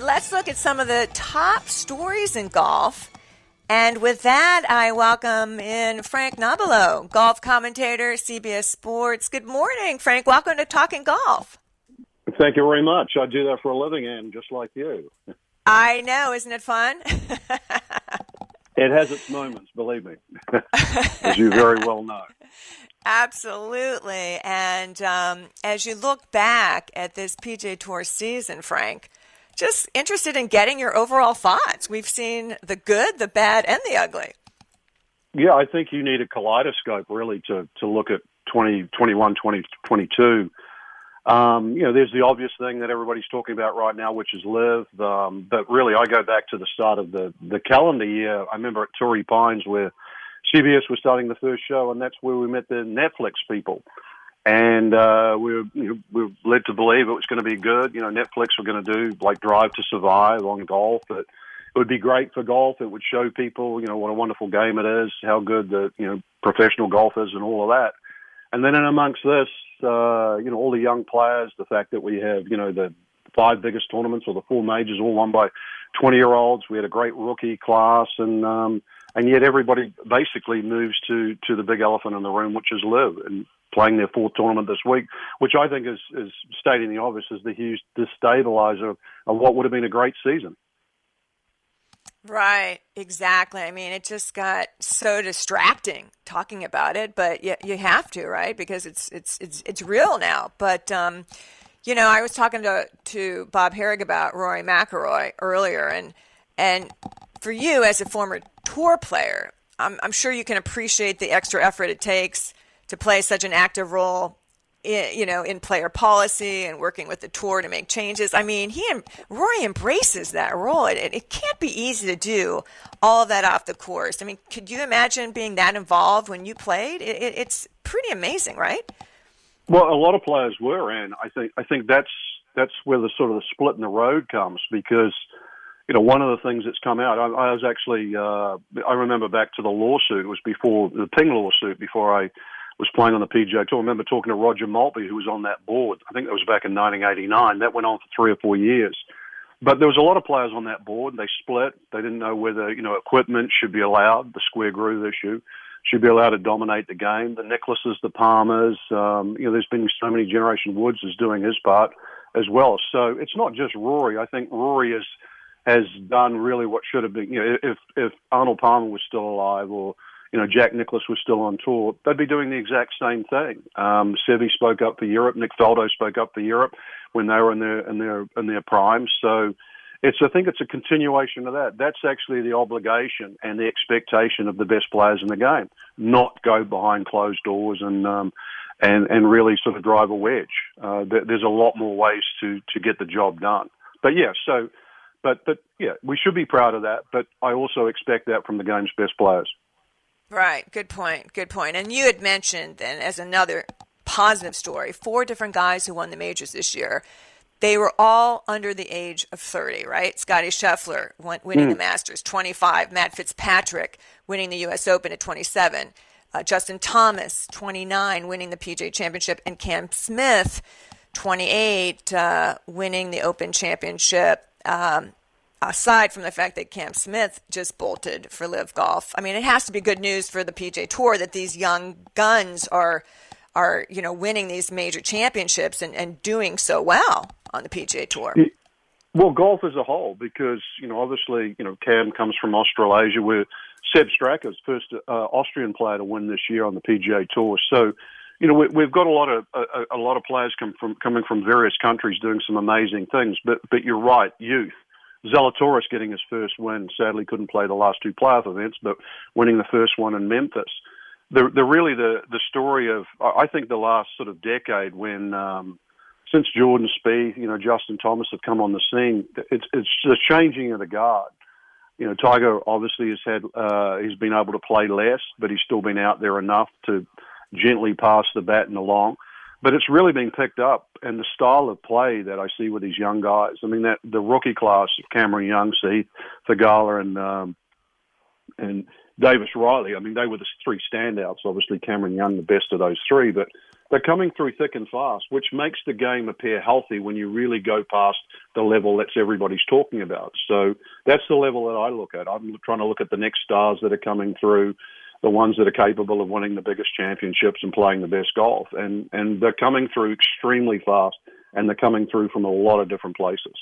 Let's look at some of the top stories in golf. And with that, I welcome in Frank Nobilo, golf commentator, CBS Sports. Good morning, Frank. Welcome to Talking Golf. Thank you very much. I do that for a living, and just like you. I know, isn't it fun? it has its moments, believe me, as you very well know. Absolutely. And um, as you look back at this PGA Tour season, Frank, just interested in getting your overall thoughts. We've seen the good, the bad, and the ugly. Yeah, I think you need a kaleidoscope really to, to look at 2021, 2022. Um, you know, there's the obvious thing that everybody's talking about right now, which is LIV. Um, but really, I go back to the start of the, the calendar year. I remember at Torrey Pines where CBS was starting the first show, and that's where we met the Netflix people. And uh, we, were, you know, we were led to believe it was going to be good. You know, Netflix were going to do like Drive to Survive on golf. But it would be great for golf. It would show people, you know, what a wonderful game it is, how good the you know professional golf is, and all of that. And then in amongst this, uh, you know, all the young players, the fact that we have, you know, the five biggest tournaments or the four majors all won by 20 year olds. We had a great rookie class and, um, and yet everybody basically moves to, to the big elephant in the room, which is LIV and playing their fourth tournament this week, which I think is, is stating the obvious is the huge destabilizer of what would have been a great season. Right, exactly. I mean, it just got so distracting talking about it, but you, you have to, right? Because it's it's it's it's real now. But um, you know, I was talking to to Bob Harig about Rory McIlroy earlier, and and for you as a former tour player, I'm, I'm sure you can appreciate the extra effort it takes to play such an active role in, you know, in player policy and working with the tour to make changes. I mean, he and Rory embraces that role. It, it can't be easy to do all that off the course. I mean, could you imagine being that involved when you played? It, it, it's pretty amazing, right? Well, a lot of players were, and I think I think that's that's where the sort of the split in the road comes because you know, one of the things that's come out, I, I was actually, uh, I remember back to the lawsuit, it was before the Ping lawsuit, before I was playing on the PGA Tour. I remember talking to Roger Maltbie, who was on that board. I think that was back in 1989. That went on for three or four years. But there was a lot of players on that board. They split. They didn't know whether you know equipment should be allowed. The square groove issue should be allowed to dominate the game. The Nicklauses, the Palmers. Um, you know, there's been so many. Generation Woods is doing his part as well. So it's not just Rory. I think Rory is has done really what should have been. You know, if if Arnold Palmer was still alive or you know, Jack Nicklaus was still on tour, they'd be doing the exact same thing. Um, Seve spoke up for Europe. Nick Faldo spoke up for Europe when they were in their in their in their prime. So it's I think it's a continuation of that. That's actually the obligation and the expectation of the best players in the game, not go behind closed doors and um, and and really sort of drive a wedge. Uh, there's a lot more ways to to get the job done. But yeah, so but but yeah, we should be proud of that. But I also expect that from the game's best players. Right. Good point. Good point. And you had mentioned then as another positive story, four different guys who won the majors this year. They were all under the age of 30, right? Scotty Scheffler winning mm. the Masters, 25. Matt Fitzpatrick winning the U.S. Open at 27. Uh, Justin Thomas, 29, winning the PJ Championship. And Cam Smith, 28, uh, winning the Open Championship. Um, aside from the fact that Cam Smith just bolted for LIV Golf, I mean, it has to be good news for the PGA Tour that these young guns are are you know winning these major championships and, and doing so well on the PGA Tour. Well, golf as a whole, because you know, obviously, you know, Cam comes from Australasia, where Sepp Straka's first uh, Austrian player to win this year on the PGA Tour. So, you know, we, have got a lot of a, a, lot of players come from coming from various countries doing some amazing things. But but you're right, youth. Zalatoris getting his first win. Sadly, couldn't play the last two playoff events, but winning the first one in Memphis. The the really the the story of I think the last sort of decade when. Um, since Jordan Spieth, you know, Justin Thomas have come on the scene, it's it's the changing of the guard. You know, Tiger obviously has had uh, he's been able to play less, but he's still been out there enough to gently pass the baton along. But it's really been picked up, and the style of play that I see with these young guys. I mean, that the rookie class of Cameron Young, Sahith Theegala, and um, and Davis Riley. I mean, they were the three standouts. Obviously, Cameron Young, the best of those three, but they're coming through thick and fast, which makes the game appear healthy when you really go past the level that everybody's talking about. So that's the level that I look at. I'm trying to look at the next stars that are coming through the ones that are capable of winning the biggest championships and playing the best golf. And, and they're coming through extremely fast, and they're coming through from a lot of different places.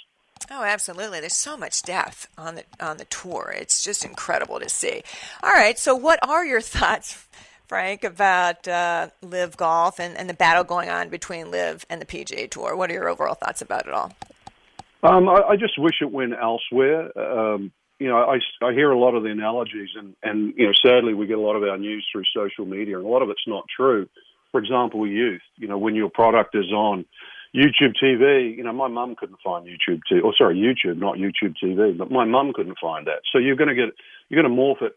Oh, absolutely. There's so much depth on the on the tour. It's just incredible to see. All right, so what are your thoughts, Frank, about uh, LIV Golf and, and the battle going on between LIV and the PGA Tour? What are your overall thoughts about it all? Um, I, I, just wish it went elsewhere. Um, you know, I, I hear a lot of the analogies, and, and, you know, sadly, we get a lot of our news through social media, and a lot of it's not true. For example, youth, you know, when your product is on YouTube TV, you know, my mum couldn't find YouTube TV, or oh, sorry, YouTube, not YouTube TV, but my mum couldn't find that. So you're going to get, you're going to morph it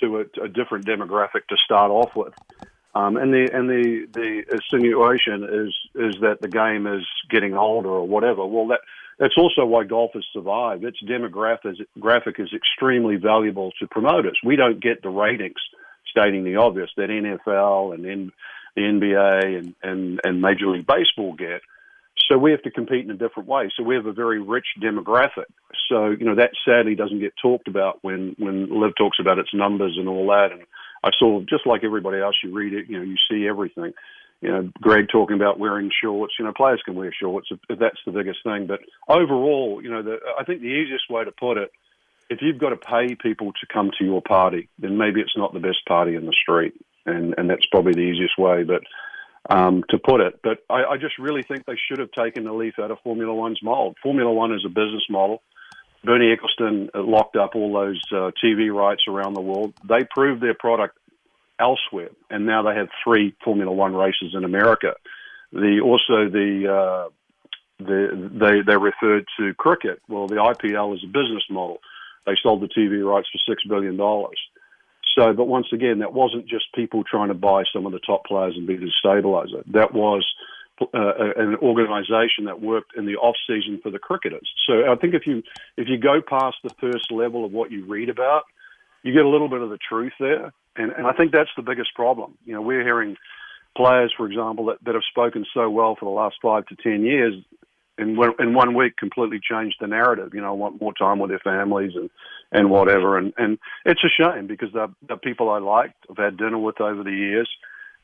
to a, a different demographic to start off with. Um, and the and the the insinuation is is that the game is getting older or whatever. Well, that that's also why golf has survived. Its demographic graphic is extremely valuable to promoters. We don't get the ratings, stating the obvious, that NFL and in, the NBA and, and, and Major League Baseball get. So we have to compete in a different way. So we have a very rich demographic. So you know that sadly doesn't get talked about when when LIV talks about its numbers and all that. And I saw just like everybody else, you read it, you know, you see everything you know, Greg talking about wearing shorts. You know, players can wear shorts if, if that's the biggest thing. But overall, you know, the, I think the easiest way to put it, if you've got to pay people to come to your party, then maybe it's not the best party in the street, and and that's probably the easiest way. But um, to put it, but I, I just really think they should have taken the leaf out of Formula One's mold. Formula One is a business model. Bernie Ecclestone locked up all those uh, TV rights around the world. They proved their product elsewhere, and now they have three Formula One races in America. The also the uh, the they they referred to cricket. Well, the IPL is a business model. They sold the TV rights for six billion dollars. So, but once again, that wasn't just people trying to buy some of the top players and be the stabilizer. That was uh, an organisation that worked in the off season for the cricketers. So, I think if you if you go past the first level of what you read about, you get a little bit of the truth there. And, and I think that's the biggest problem. You know, we're hearing players, for example, that, that have spoken so well for the last five to ten years, one, in one week completely changed the narrative. You know, want more time with their families and and whatever. And and it's a shame because they're people I liked, I've had dinner with over the years.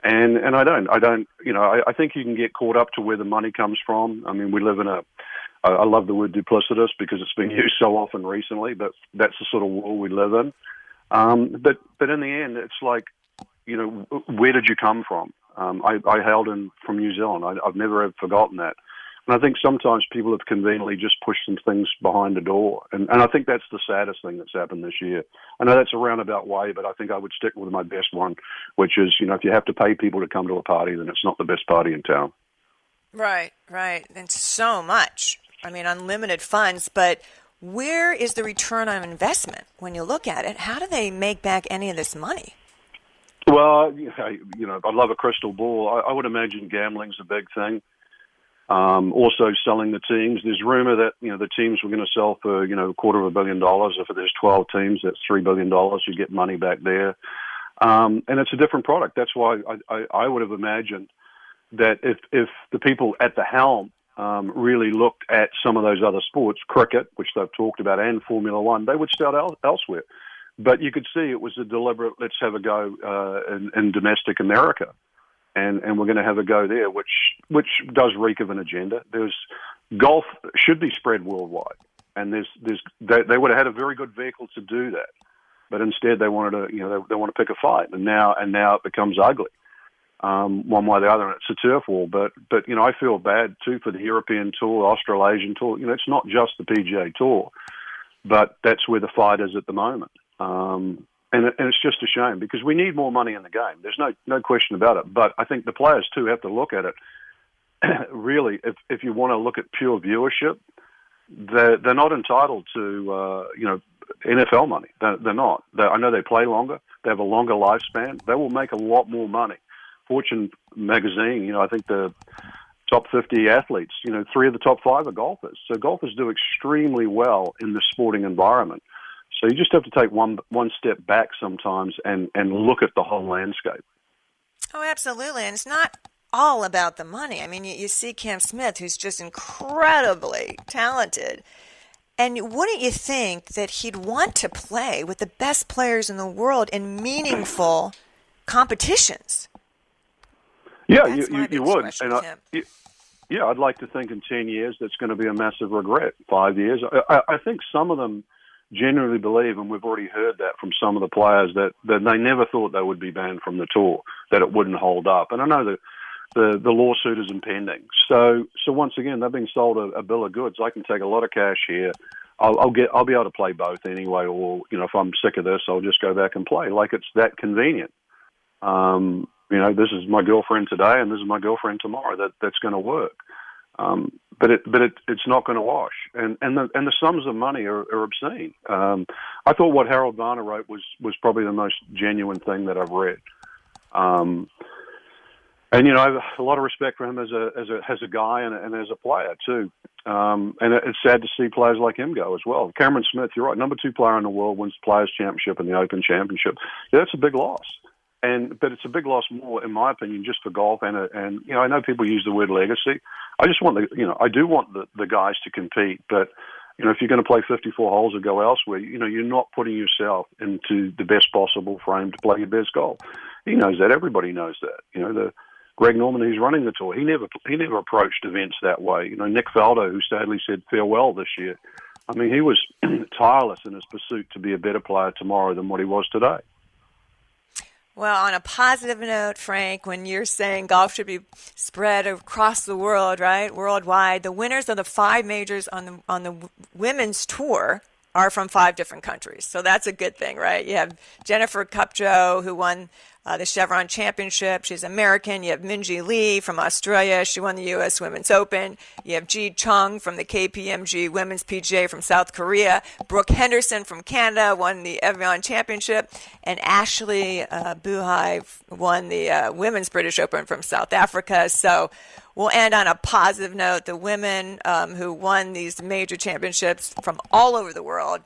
And and I don't I don't you know I, I think you can get caught up to where the money comes from. I mean we live in a I love the word duplicitous because it's been used so often recently, but that's the sort of world we live in. Um, but but in the end, it's like, you know, where did you come from? Um, I, I hailed in from New Zealand. I, I've never ever forgotten that. And I think sometimes people have conveniently just pushed some things behind the door. And, and I think that's the saddest thing that's happened this year. I know that's a roundabout way, but I think I would stick with my best one, which is, you know, if you have to pay people to come to a party, then it's not the best party in town. Right, right. And so much. I mean, unlimited funds, but where is the return on investment when you look at it? How do they make back any of this money? Well, you know, I love a crystal ball. I, I would imagine gambling's a big thing. Um, also, selling the teams. There's rumor that you know the teams were going to sell for you know a quarter of a billion dollars. If there's 12 teams, that's three billion dollars. You get money back there, um, and it's a different product. That's why I, I, I would have imagined that if if the people at the helm um, really looked at some of those other sports, cricket, which they've talked about, and Formula One, they would start el- elsewhere. But you could see it was a deliberate, let's have a go uh, in, in domestic America. And and we're going to have a go there, which which does reek of an agenda. There's golf should be spread worldwide, and there's there's they, they would have had a very good vehicle to do that, but instead they wanted to you know they, they want to pick a fight, and now and now it becomes ugly. Um, one way or the other, and it's a turf war. But but you know, I feel bad too for the European Tour, Australasian Tour. You know, it's not just the PGA Tour, but that's where the fight is at the moment. Um, and, and it's just a shame because we need more money in the game. There's no no question about it. But I think the players too have to look at it. really, if if you want to look at pure viewership, they're they're not entitled to uh, you know NFL money. They're, they're not. They're, I know they play longer. They have a longer lifespan. They will make a lot more money. Fortune magazine, you know, I think the top 50 athletes, you know, three of the top five are golfers. So golfers do extremely well in the sporting environment. So you just have to take one one step back sometimes and and look at the whole landscape. Oh, absolutely, and it's not all about the money. I mean, you, you see Cam Smith, who's just incredibly talented. And wouldn't you think that he'd want to play with the best players in the world in meaningful competitions? Yeah, you, you, you would. And I, yeah, I'd like to think in 10 years that's going to be a massive regret. Five years. I, I think some of them genuinely believe, and we've already heard that from some of the players, that, that they never thought they would be banned from the tour, that it wouldn't hold up. And I know that the, the lawsuit is impending. So, so once again, they're being sold a, a bill of goods. I can take a lot of cash here. I'll, I'll get, I'll be able to play both anyway, or you know, if I'm sick of this, I'll just go back and play. Like it's that convenient. Um, you know, this is my girlfriend today, and this is my girlfriend tomorrow. That that's going to work. Um, but it but it, it's not going to wash, and and the and the sums of money are, are obscene. Um, I thought what Harold Varner wrote was was probably the most genuine thing that I've read. Um, and you know, I have a lot of respect for him as a as a as a guy and, and as a player too. Um, and it's sad to see players like him go as well. Cameron Smith, you're right, number two player in the world, wins the Players Championship and the Open Championship. Yeah, that's a big loss. And but it's a big loss more, in my opinion, just for golf. And and you know, I know people use the word legacy. I just want the you know, I do want the the guys to compete, but you know, if you're going to play 54 holes or go elsewhere, you know, you're not putting yourself into the best possible frame to play your best golf. He knows that. Everybody knows that. You know, the Greg Norman, who's running the tour, he never he never approached events that way. You know, Nick Faldo, who sadly said farewell this year. I mean, he was tireless in his pursuit to be a better player tomorrow than what he was today. Well, on a positive note, Frank, when you're saying golf should be spread across the world, right, worldwide, the winners of the five majors on the on the women's tour are from five different countries. So that's a good thing, right? You have Jennifer Kupcho, who won uh, the Chevron Championship. She's American. You have Minjee Lee from Australia. She won the U.S. Women's Open. You have Gee Chun from the KPMG Women's PGA from South Korea. Brooke Henderson from Canada won the Evian Championship. And Ashley uh, Buhai won the uh, Women's British Open from South Africa. So we'll end on a positive note. The women um, who won these major championships from all over the world.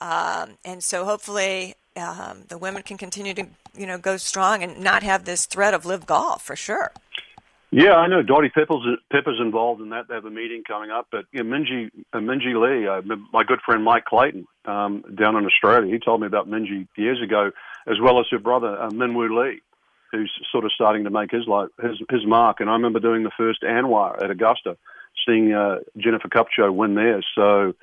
Um, and so hopefully um, the women can continue to you know go strong and not have this threat of LIV golf for sure. Yeah, I know Dottie Pepper's, Pepper's involved in that. They have a meeting coming up. But Minjee, uh, Minjee Lee, uh, my good friend Mike Clayton um, down in Australia, he told me about Minjee years ago, as well as her brother uh, Minwoo Lee, who's sort of starting to make his life, his his mark. And I remember doing the first ANWA at Augusta, seeing uh, Jennifer Kupcho win there. So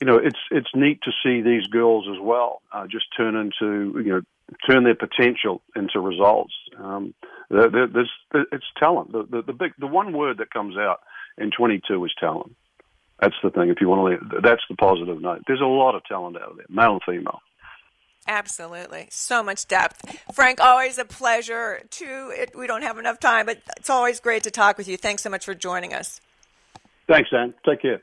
you know, it's it's neat to see these girls as well uh, just turn into you know turn their potential into results. Um, there's, it's talent. The, the, the big the one word that comes out in 22 is talent. That's the thing. If you want to, that's the positive note. There's a lot of talent out there, male and female. Absolutely. So much depth. Frank, always a pleasure. To it, we don't have enough time, but it's always great to talk with you. Thanks so much for joining us. Thanks, Dan. Take care.